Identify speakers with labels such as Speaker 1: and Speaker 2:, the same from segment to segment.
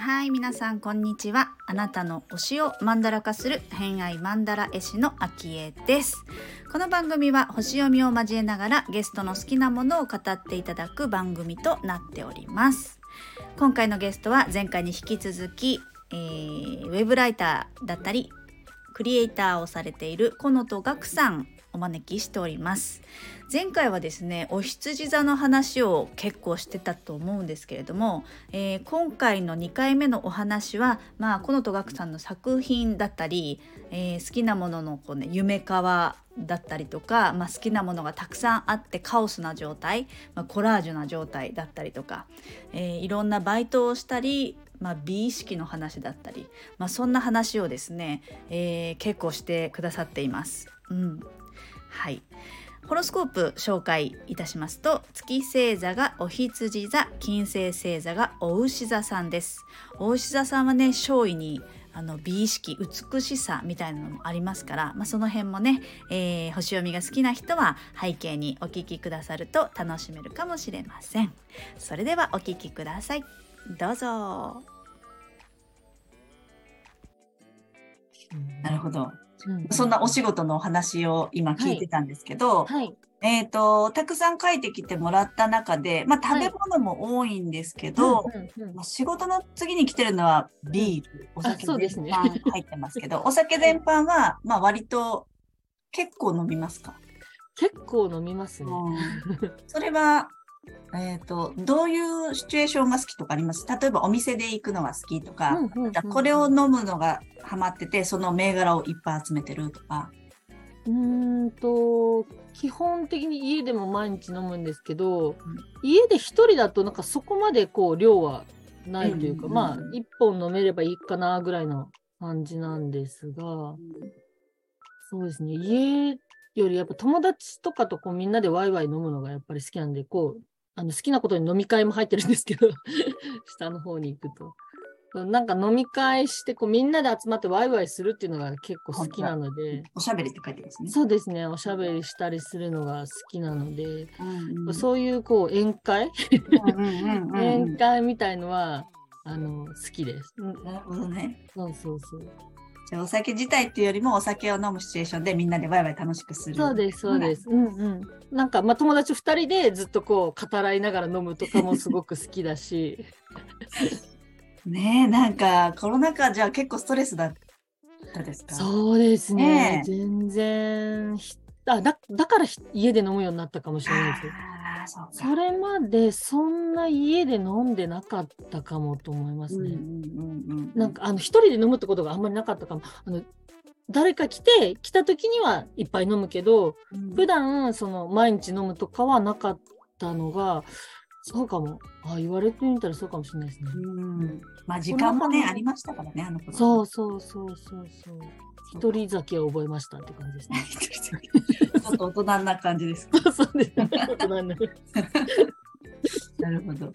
Speaker 1: はい皆さんこんにちは。あなたの推しをマンダラ化する偏愛マンダラ絵師のあきえです。この番組は星読みを交えながらゲストの好きなものを語っていただく番組となっております。今回のゲストは前回に引き続き、えー、ウェブライターだったりクリエイターをされているこのとがくさん。お招きしております前回はですねお羊座の話を結構してたと思うんですけれども、えー、今回の2回目のお話はまあこのとがくさんの作品だったり、えー、好きなもののこう、ね、夢川だったりとか、まあ、好きなものがたくさんあってカオスな状態、まあ、コラージュな状態だったりとか、えー、いろんなバイトをしたりまあ、美意識の話だったり、まあ、そんな話をですね、えー、結構してくださっています。うん、はい。ホロスコープ紹介いたしますと月星座がお羊座金星星座がお牛座さんです。お牛座さんはね勝意にあの美意識美しさみたいなのもありますから、まあ、その辺もね、えー、星読みが好きな人は背景にお聞きくださると楽しめるかもしれません。それではお聞きください。どうぞ。
Speaker 2: なるほど。そんなお仕事のお話を今聞いてたんですけど、はい。はい、えっ、ー、と、たくさん書いてきてもらった中で、まあ、食べ物も多いんですけど、まあ、仕事の次に来てるのはビール、お酒全般入ってますけど、ね、お酒全般は、まあ、割と結構飲みますか？
Speaker 3: 結構飲みますね。
Speaker 2: それは、えっ、ー、と、どういうシチュエーションが好きとかあります？例えばお店で行くのが好きとか、うんうんうん、これを飲むのがハマってて、その銘柄をいっぱい集めてるとか。
Speaker 3: うんと、基本的に家でも毎日飲むんですけど、うん、家で一人だとなんかそこまでこう量はないというか、うんうん、まあ一本飲めればいいかなぐらいの感じなんですが、うん、そうですね、家よりやっぱ友達とかとこうみんなでワイワイ飲むのがやっぱり好きなんで、こう、あの好きなことに飲み会も入ってるんですけど 下の方に行くと。なんか飲み会してこうみんなで集まってワイワイするっていうのが結構好きなので。
Speaker 2: おしゃべりって書いてますね。
Speaker 3: そうですね。おしゃべりしたりするのが好きなので、うんうん、そういうこう宴会？宴会みたいのはあの好きです。
Speaker 2: なるほどね。
Speaker 3: そうそうそう。
Speaker 2: じゃあお酒自体っていうよりもお酒を飲むシチュエーションでみんなでワイワイ楽しくする。
Speaker 3: そうです、そうです。うんうん。なんかまあ友達2人でずっとこう語らいながら飲むとかもすごく好きだし。
Speaker 2: ねえ、なんかコロナ禍じゃ結構ストレスだったですか？
Speaker 3: そうですね。ね全然あだだから家で飲むようになったかもしれないです。そそれまでそんな家で飲んでなかったかもと思いますね。なんかあの一人で飲むってことがあんまりなかったかも。あの誰か来て来た時にはいっぱい飲むけど、うん、普段その毎日飲むとかはなかったのがそうかもあ言われてみたらそうかもしれないですね。
Speaker 2: うんまあ時間もねありましたからねあの頃。
Speaker 3: そうそうそうそうそう。一人酒を覚えましたって感じですね。
Speaker 2: ちょっと大人な感じです。
Speaker 3: そうです、ね。大人な。
Speaker 2: なるほど。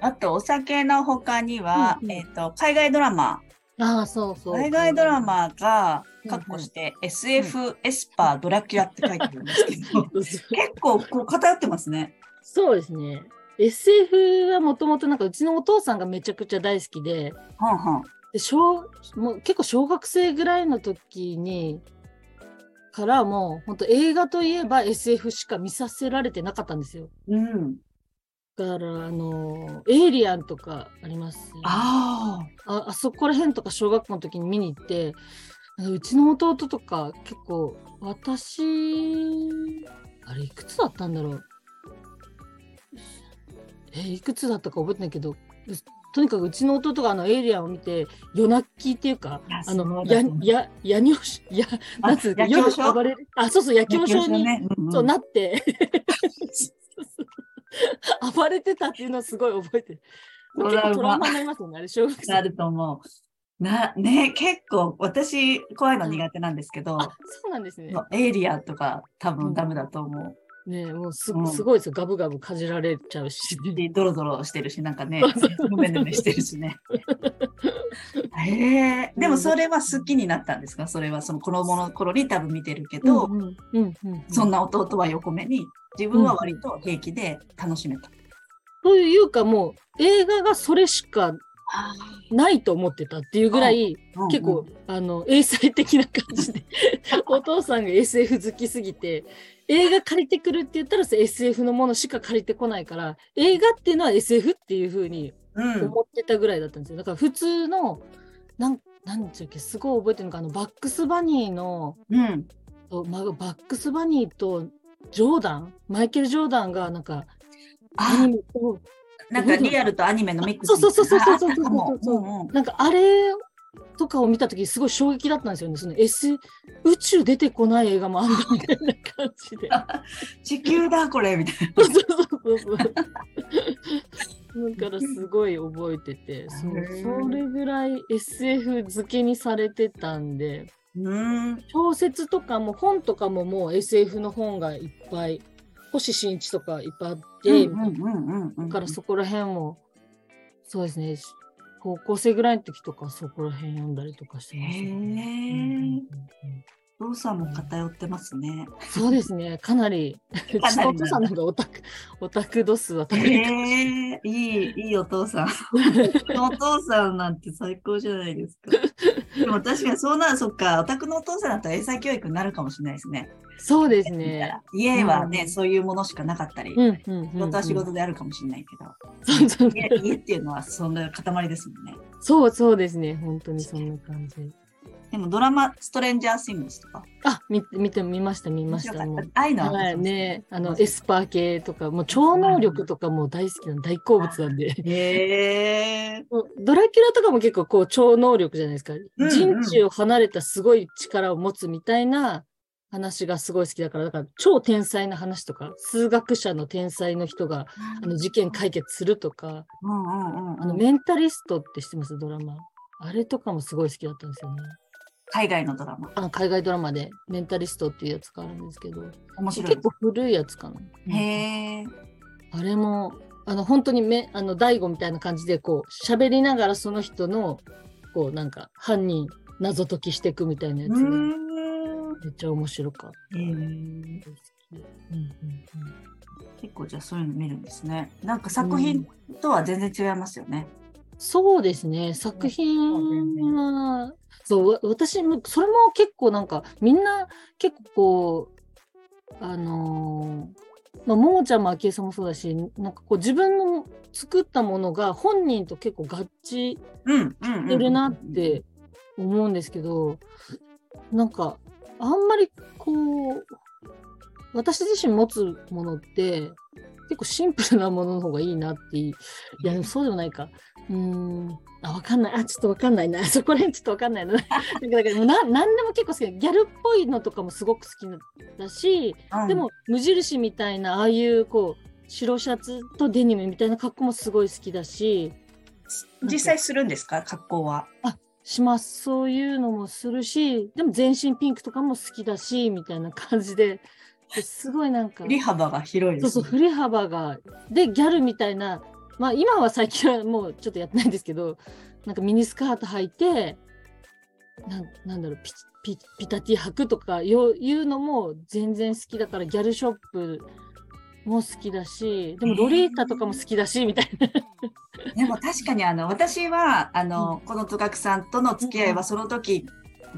Speaker 2: あとお酒のほかには、うんうん、えっ、ー、と海外ドラマ。
Speaker 3: ああそうそう。
Speaker 2: 海外ドラマが括弧して、うんうん、SF、エスパー、ドラキュラって書いてるんですけど、結構こう偏ってますね。
Speaker 3: そうですね。SF はもともとなんかうちのお父さんがめちゃくちゃ大好きで、はんはん。で小もう結構小学生ぐらいの時にからもう本当映画といえば SF しか見させられてなかったんですよ。うん、だからあのエイリアンとかあります、ね、あああそこら辺とか小学校の時に見に行ってうちの弟とか結構私あれいくつだったんだろうえいくつだったか覚えてないけどとにかくうちの弟があのエイリアンを見て夜泣きっていうかあのやややにょしやなんつうか夜暴れるあそうそう夜狂症に、ねうんうん、そうなって 暴れてたっていうのをすごい覚えてる。結構トラウマになりますよね、あれ、小学生。
Speaker 2: なると思う。な、ね、結構、私、怖いの苦手なんですけど、
Speaker 3: うん、そうなんですね。
Speaker 2: エイリアンとか多分ダメだと思う。
Speaker 3: ねもうすすごいですよ、ガブガブかじられちゃうし、
Speaker 2: ね。ドロドロしてるし、なんかね、ぬめぬめしてるしね。へ えでもそれは好きになったんですか？それはその子供の頃に多分見てるけど、そんな弟は横目に、自分は割と平気で楽しめた。
Speaker 3: というかもう映画がそれしかないと思ってたっていうぐらい、結構、あの英才的な感じで お父さんが SF 好きすぎて映画借りてくるって言ったら SF のものしか借りてこないから映画っていうのは SF っていうふうに思ってたぐらいだったんですよ。だから普通のなんなんちゅうっけすごい覚えてるのかあのバックスバニーの、うん。ま、バックスバニーとジョーダンマイケル・ジョーダンがなんか
Speaker 2: アニメとなんかリアルとアニメのミックス
Speaker 3: そうそうそうそうそうそうそうなんかあれとかを見た時すごい衝撃だったんですよね。その S 宇宙出てこない映画もあんだみたいな感じで。
Speaker 2: 地球だこれみたいな。そうそうそうそう。
Speaker 3: だからすごい覚えてて、そうそれぐらい SF 付けにされてたんで、うん小説とかも本とかももう SF の本がいっぱい星新一とかいっぱいあって、だからそこら辺もそうですね高校生ぐらいの時とかそこら辺読んだりとかしてましたね。
Speaker 2: お父さんも偏ってますね。
Speaker 3: そうですね、かなり。かなりお父さんなんかオタク、オタク度数は高い。
Speaker 2: えー、いい、いいお父さん。お父さんなんて最高じゃないですか。でも確かにそうなる、そっか、オタクのお父さんだったら英才教育になるかもしれないですね。
Speaker 3: そうですね。
Speaker 2: 家はね、うん、そういうものしかなかったり、仕事は仕事であるかもしれないけど、家っていうのはそんな塊ですもんね。
Speaker 3: そうそうですね、本当にそんな感じ。
Speaker 2: でもドラマ、ストレンジャーシングスとか。
Speaker 3: あ、見見て、見ました、見ました。もうあいのはい、ね、あの、エスパー系とか、もう超能力とかも大好きな大好物なんで。へドラキュラとかも結構こう超能力じゃないですか。人知を離れたすごい力を持つみたいな話がすごい好きだから、だから超天才な話とか、数学者の天才の人が、あの事件解決するとか、あのメンタリストって知ってます？ドラマ。あれとかもすごい好きだったんですよね。
Speaker 2: 海外のドラマ。
Speaker 3: あ海外ドラマでメンタリストっていうやつがあるんですけど、面白い結構古いやつかな。へえ。あれも、あの本当にめあの大悟みたいな感じでこう喋りながらその人のこうなんか犯人謎解きしていくみたいなやつでめっちゃ面白かった。へえ。
Speaker 2: 結構じゃあそういうの見るんですね。なんか作品とは全然違いますよね。
Speaker 3: そうですね。作品は、そう私もそれも結構なんかみんな結構あのー、まあ、ももちゃんも昭恵さんもそうだしなんかこう自分の作ったものが本人と結構合致してるなって思うんですけどなんかあんまりこう私自身持つものって結構シンプルなものの方がいいなっていやでもそうでもないかうんあ、わかんない。あ、ちょっとわかんないな。そこら辺ちょっとわかんないな。だからな何でも結構好きギャルっぽいのとかもすごく好きだし、うん、でも無印みたいな、ああいうこう、白シャツとデニムみたいな格好もすごい好きだし。
Speaker 2: 実際するんですか？格好は。
Speaker 3: あ、します。そういうのもするし、でも全身ピンクとかも好きだし、みたいな感じで。すごいなんか。
Speaker 2: 振り幅が広い
Speaker 3: です、ね、そうそう、振り幅が。で、ギャルみたいなまあ今は最近はもうちょっとやってないんですけどなんかミニスカート履いてななんだろうピピピタティ履くとかいうのも全然好きだからギャルショップも好きだしでもロリータとかも好きだし、みたいな。
Speaker 2: でも確かにあの私はあの、うん、コノトガクさんとの付き合いはその時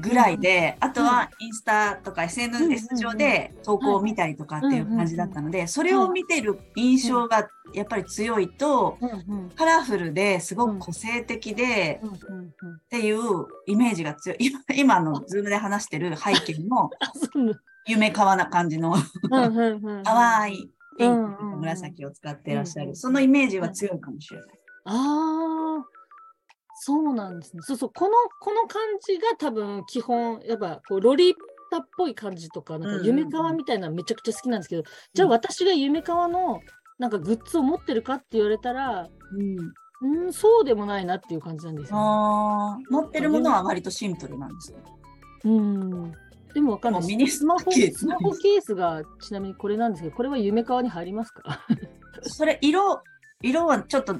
Speaker 2: ぐらいで、あとはインスタとか SNS 上で投稿を見たりとかっていう感じだったので、それを見てる印象がやっぱり強いと、カラフルですごく個性的で、っていうイメージが強い。今、今のズームで話してる背景も、夢かわな感じのかわいいピンク紫を使っていらっしゃる。そのイメージは強いかもしれない。
Speaker 3: ああ。そうなんですね。そうそう、この、この感じが多分基本、やっぱこうロリータっぽい感じとか、なんか夢川みたいなめちゃくちゃ好きなんですけど、じゃあ私が夢川のなんかグッズを持ってるかって言われたら、うん、うんそうでもないなっていう感じなんですよ、ね、
Speaker 2: あ持ってるものは割とシンプルなんですか
Speaker 3: うん。でもわかんない。ミニスマホスマホケースがちなみにこれなんですけど、これは夢川に入りますか？
Speaker 2: それ色、色はちょっと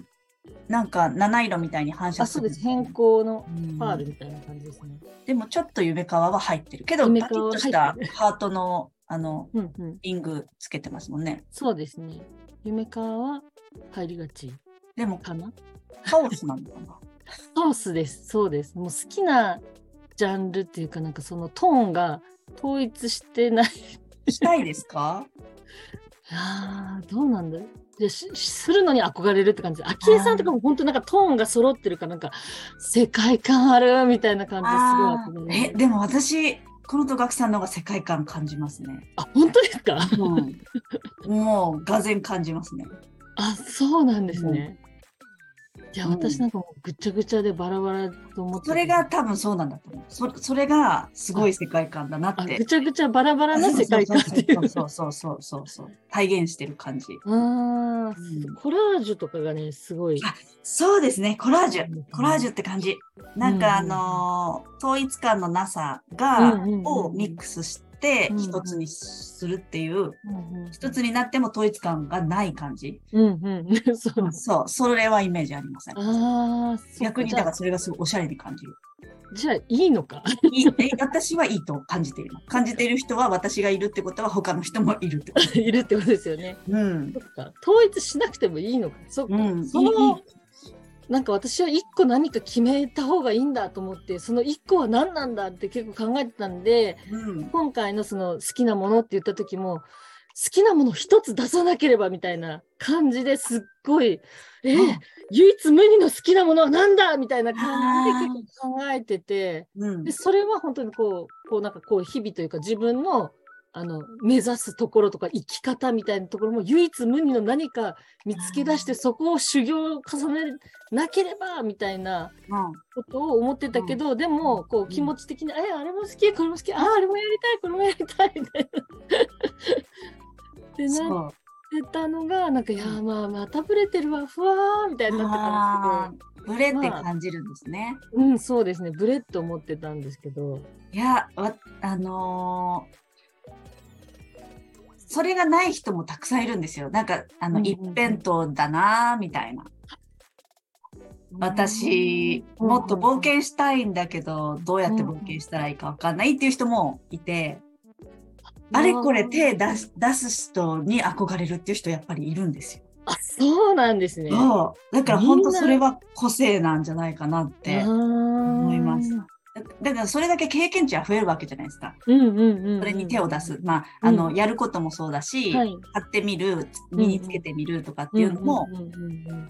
Speaker 2: なんか七色みたいに反射
Speaker 3: する。そうです。変更のパールみたいな感じですね。
Speaker 2: でもちょっと夢川は入ってるけど、パキッとしたハートのあの、うんうん、リングつけてますもんね。
Speaker 3: そうですね。夢川は入りがち。
Speaker 2: でも、
Speaker 3: かな？
Speaker 2: カオスなのかな
Speaker 3: カオスです。そうです。もう好きなジャンルっていうか、なんかそのトーンが統一してない
Speaker 2: したいですか？
Speaker 3: ああ、どうなんだしするのに憧れるって感じで、昭恵さんとかも本当なんかトーンが揃ってるかなんか世界観あるみたいな感じです
Speaker 2: ごいえ、でも私、この戸学さんの方が世界観感じますね。
Speaker 3: あ、本当ですか、
Speaker 2: うん、もう、がぜん感じますね。
Speaker 3: あ、そうなんですね。いや、私なんかもうぐちゃぐちゃでバラバラと思って
Speaker 2: それが多分そうなんだと思う。そそれがすごい世界観だなって。
Speaker 3: ぐちゃぐちゃバラバラな世界観っていう。
Speaker 2: そうそうそうそうそう。体現してる感じ。
Speaker 3: ああ、うん、コラージュとかがね、すごい。あ、
Speaker 2: そうですね。コラージュ。コラージュって感じ。なんかあのー、統一感のなさが、をミックスして、って一つにするっていう、一つになっても統一感がない感じ。
Speaker 3: うんうん、
Speaker 2: そうそう、それはイメージありません。あ逆にだからそれがすごいおしゃれに感じる。
Speaker 3: じゃあいいのか
Speaker 2: いい私はいいと感じている。感じている人は私がいるってことは他の人もいるってこと
Speaker 3: いるってことですよね。
Speaker 2: うん。
Speaker 3: 統一しなくてもいいのか。そっか。うん、そのなんか私は1個何か決めた方がいいんだと思ってその1個は何なんだって結構考えてたんで、うん、今回のその好きなものって言った時も好きなもの1つ出さなければみたいな感じですっごいえー、唯一無二の好きなものは何だみたいな感じで結構考えてて、うん、でそれは本当にこうこうなんかこう日々というか自分のあの目指すところとか生き方みたいなところも唯一無二の何か見つけ出してそこを修行を重ねなければみたいなことを思ってたけど、でもこう気持ち的に「えあれも好きこれも好きああれもやりたいこれもやりたい」みたいな。ってなってたのがなんか「いやまあまたブレてるわふわー」みたいになってたんですけ
Speaker 2: ど。ブレって感じるんですね。
Speaker 3: まあ、うん、そうですね。ブレって思ってたんですけど。
Speaker 2: いや、あのーそれがない人もたくさんいるんですよ。なんか、あの、一辺倒だなみたいな。私、もっと冒険したいんだけど、どうやって冒険したらいいかわかんないっていう人もいて、あれこれ手出す出す人に憧れるっていう人やっぱりいるんですよ。
Speaker 3: あ、そうなんですね。
Speaker 2: そう。だから本当それは個性なんじゃないかなって思います。だからそれだけ経験値は増えるわけじゃないですか。それに手を出す。まあ、あの、うん、やることもそうだし、はい、買ってみる、身につけてみるとかっていうのも、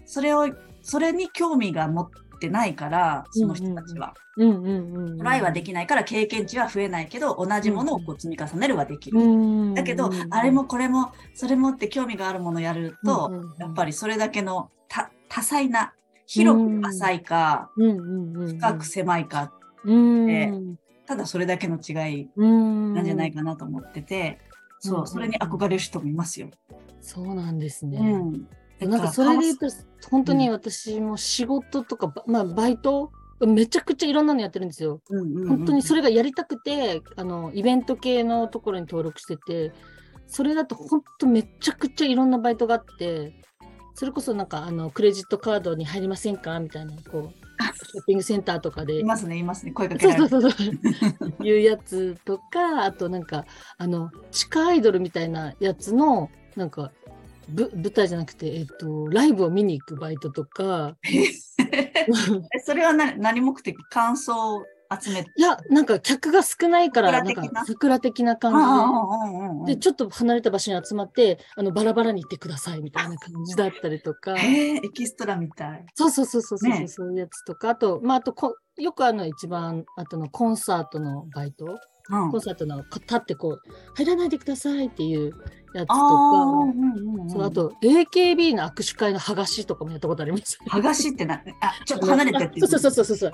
Speaker 2: それを、それに興味が持ってないから、その人たちは。トライはできないから経験値は増えないけど、同じものをこう積み重ねるはできる。だけど、あれもこれも、それもって興味があるものをやると、やっぱりそれだけの多彩な、広く浅いか、深く狭いかで、ただそれだけの違いなんじゃないかなと思ってて、そう、それに憧れる人もいますよ。
Speaker 3: そうなんですね。うん、なんかそれで言うと、本当に私も仕事とか、まあバイトめちゃくちゃいろんなのやってるんですよ。本当にそれがやりたくて、あの、イベント系のところに登録してて、それだと本当めちゃくちゃいろんなバイトがあって、それこそなんかあのクレジットカードに入りませんか？みたいなこうショッピングセンターとかで。
Speaker 2: いますね、いますね。声かけられる。そうそうそ
Speaker 3: う。いうやつとか、あとなんか、あの、地下アイドルみたいなやつの、なんか、ぶ舞台じゃなくて、えっと、ライブを見に行くバイトとか。
Speaker 2: それは何何目的？感想集め
Speaker 3: いや、なんか客が少ないから、なんか桜的な感じで、で、ちょっと離れた場所に集まって、あの、バラバラに行ってくださいみたいな感じだったりとか。
Speaker 2: へエキストラみたい。
Speaker 3: そうそうそうそうそう、ね、そういうやつとか、あと、まあ、あとこ、よくあの、一番、あとのコンサートのバイト。うん、コンサートの立ってこう入らないでくださいっていうやつとか、そうあと AKB の握手会の剥がしとかもやったことあります。
Speaker 2: 剥がしってな、あちょっと離れてって
Speaker 3: そうそうそうそうそう。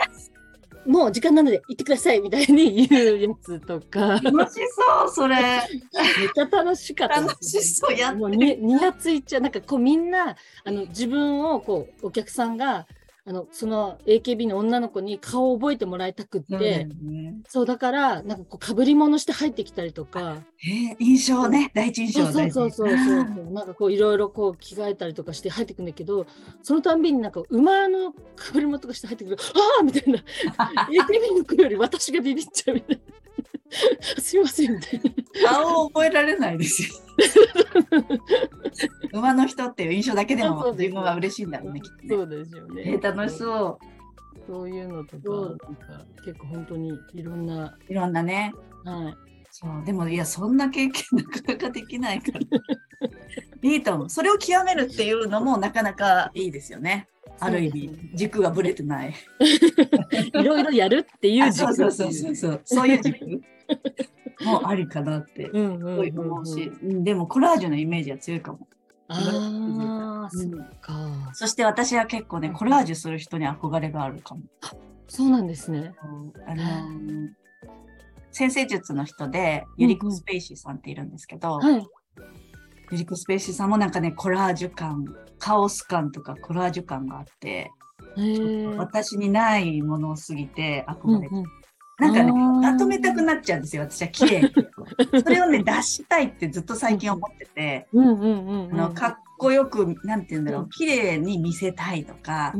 Speaker 3: もう時間なので行ってくださいみたいに言うやつとか。
Speaker 2: 楽しそう、それ。めっ
Speaker 3: ちゃ楽しかった、
Speaker 2: 楽しそうや
Speaker 3: もうに、にやついちゃう。なんかこうみんな、あの、自分をこう、お客さんが、あのその AKB の女の子に顔を覚えてもらいたくって、ね、そうだからなんかこうかぶり物して入ってきたりとか、
Speaker 2: えー、印象ね。第一印象
Speaker 3: そうそうそうそうそう。なんかこういろいろこう着替えたりとかして入ってくんだけどそのたんびになんか馬のかぶり物とかして入ってくるああみたいな。AKB の子より私がビビっちゃうみたいな。すいませんみたい
Speaker 2: な。顔を覚えられないですよ。馬の人っていう印象だけでも自分は嬉しいんだろうね、きっと、ね。
Speaker 3: そうですよね。え
Speaker 2: ー、楽しそう。
Speaker 3: そういうのとか、なんか結構本当にいろんな。
Speaker 2: いろんなね。
Speaker 3: はい。
Speaker 2: そうでもいやそんな経験なかなかできないから いいと思うそれを極めるっていうのもなかなかいいですよねある意味軸がぶれてない
Speaker 3: いろいろやるっていう
Speaker 2: 軸そうそうそうそうそういう軸もありかなって思うし、でもコラージュのイメージは強いかも。
Speaker 3: ああ、そっか。
Speaker 2: そして私は結構ね、コラージュする人に憧れがあるかも。
Speaker 3: そうなんですね。
Speaker 2: あのー、占星術の人で、ユリコ・スペイシーさんっているんですけど、はい、ユリコ・スペイシーさんもなんかね、コラージュ感、カオス感とかコラージュ感があって、私にないものすぎて憧れて、うんうんなんかね、まとめたくなっちゃうんですよ、私は綺麗 それをね、出したいってずっと最近思ってて、かっこよく、なんて言うんだろう、綺麗に見せたいとか、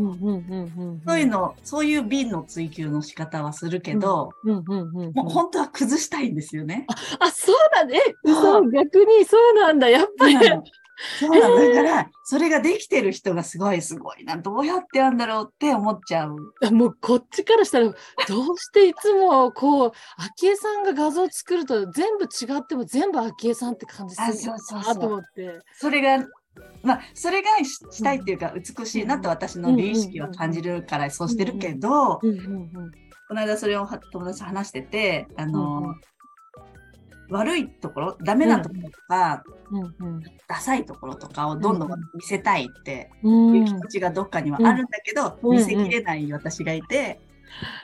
Speaker 2: そういうの、そういう美の追求の仕方はするけど、もう本当は崩したいんですよね。
Speaker 3: あ、そうだね。嘘、逆にそうなんだ、やっぱり。
Speaker 2: そうなんだ。だから、それができてる人がすごいすごいな。どうやってやんだろうって思っちゃう。
Speaker 3: もうこっちからしたら、どうしていつもこう、昭恵さんが画像作ると全部違っても全部昭恵さんって感じするなと思って。
Speaker 2: それがまあ、それがしたいっていうか、美しいなと私の美意識は感じるからそうしてるけど、この間それを友達と話してて、あの、悪いところ、ダメなところとか、うんうん、ダサいところとかをどんどん見せたいっていう気持ちがどっかにはあるんだけど、見せきれない私がいて、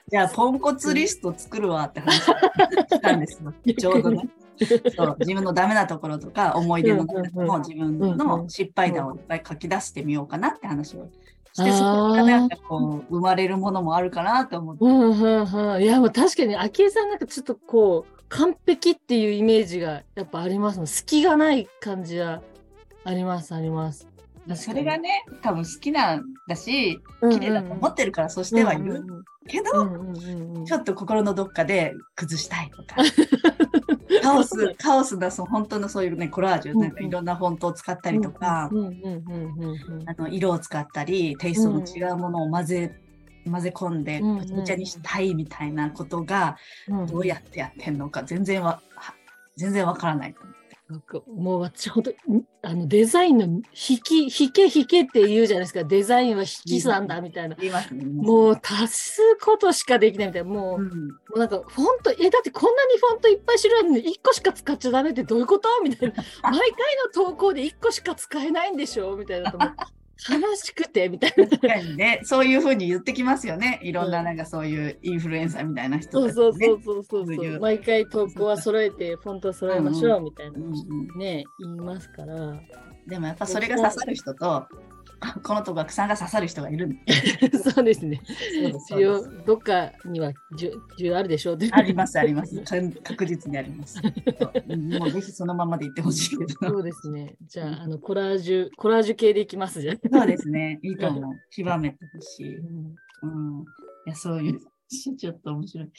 Speaker 2: じゃあポンコツリスト作るわって話したんですよ。ちょうどね。そう。自分のダメなところとか思い出のも自分の失敗談をいっぱい書き出してみようかなって話をしてそこからなんかこう生まれるものもあるかなと思って。うん
Speaker 3: うんうん、いやもう確かに昭恵さんなんかちょっとこう完璧っていうイメージがやっぱありますもん隙がない感じはありますあります。
Speaker 2: それがね多分好きなんだし綺麗だと思ってるからそうしてはいる、けど、ちょっと心のどっかで崩したいとか。カオスカオスだそう本当のそういうねコラージュなんかいろんなフォントを使ったりとか色を使ったりテイストの違うものを混ぜ混ぜ込んでぐちゃぐちゃにしたいみたいなことがどうやってやってんのか全然わ全然わからないと思って。
Speaker 3: もう私本当あのデザインの引き引け引けって言うじゃないですか。デザインは引き算だみたいな、もう足すことしかできないみたいな。もううん、もうなんかフォントえだってこんなにフォントいっぱい知るのに1個しか使っちゃダメってどういうこと？みたいな。毎回の投稿で1個しか使えないんでしょ？みたいな悲しくてみたいな。
Speaker 2: 確かにね、そういうふうに言ってきますよね。いろんななんかそういうインフルエンサーみたいな人、
Speaker 3: ね、そうそうそうそうそう毎回投稿は揃えて、フォント揃えましょうみたいな、ね、言いますから。
Speaker 2: でもやっぱそれが刺さる人と、このと学さんが刺さる人がいる
Speaker 3: そうですね。どっかには需要あるでしょう
Speaker 2: ありますあります。確実にあります。もうぜひそのままで言ってほしいけど。
Speaker 3: そうですね。じゃあ、あのコラージュ、コラージュ系でいきますじゃ
Speaker 2: そうですね。いいと思う。極めてほしい。うん。いや、そういう、ちょっと面白い。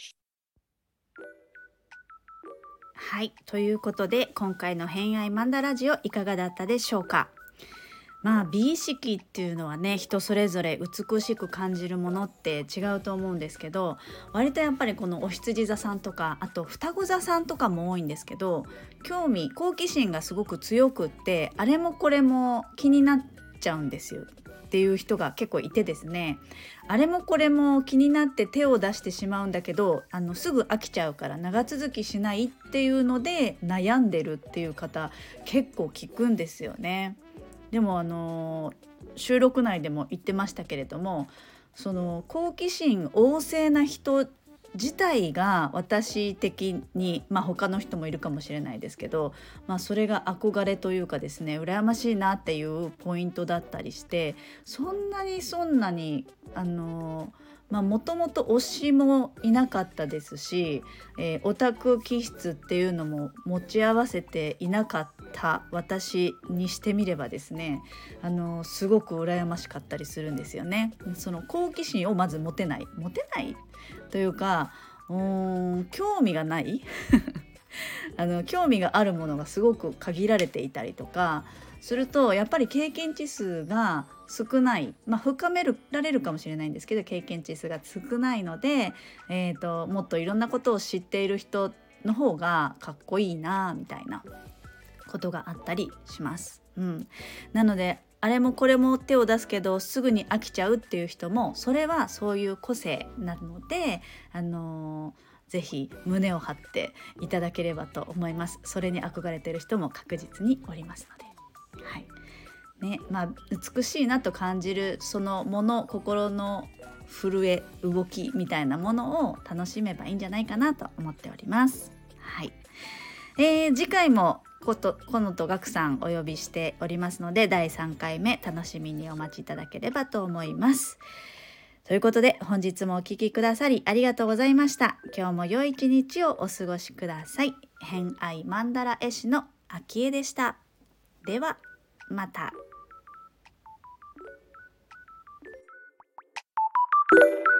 Speaker 1: はい。ということで、今回の偏愛マンダラジオいかがだったでしょうか？まあ美意識っていうのはね人それぞれ美しく感じるものって違うと思うんですけど割とやっぱりこのお羊座さんとかあと双子座さんとかも多いんですけど興味好奇心がすごく強くってあれもこれも気になっちゃうんですよっていう人が結構いてですねあれもこれも気になって手を出してしまうんだけどあのすぐ飽きちゃうから長続きしないっていうので悩んでるっていう方結構聞くんですよね。でもあの収録内でも言ってましたけれどもその好奇心旺盛な人
Speaker 2: 自体が私的にまあ他の人もいるかもしれないですけど、まあ、それが憧れというかですね羨ましいなっていうポイントだったりしてそんなにそんなにあのもともと推しもいなかったですし、えー、オタク気質っていうのも持ち合わせていなかった私にしてみればですねあのすごく羨ましかったりするんですよね。その好奇心をまず持てない。持てない？というかうーん興味がない？あの興味があるものがすごく限られていたりとかするとやっぱり経験値数が少ないまあ深められるかもしれないんですけど経験値数が少ないので、えーと、もっといろんなことを知っている人の方がかっこいいなみたいなことがあったりします。うん、なのであれもこれも手を出すけどすぐに飽きちゃうっていう人もそれはそういう個性なのであのー、ぜひ胸を張っていただければと思います。それに憧れてる人も確実におりますので。はいねまあ、美しいなと感じるそのもの心の震え動きみたいなものを楽しめばいいんじゃないかなと思っております。はい、えー、次回もことこのとがくさんお呼びしておりますので第3回目楽しみにお待ちいただければと思います。ということで本日もお聴きくださりありがとうございました。今日も良い一日をお過ごしください。偏愛マンダラ絵師の秋江でした。では。また。you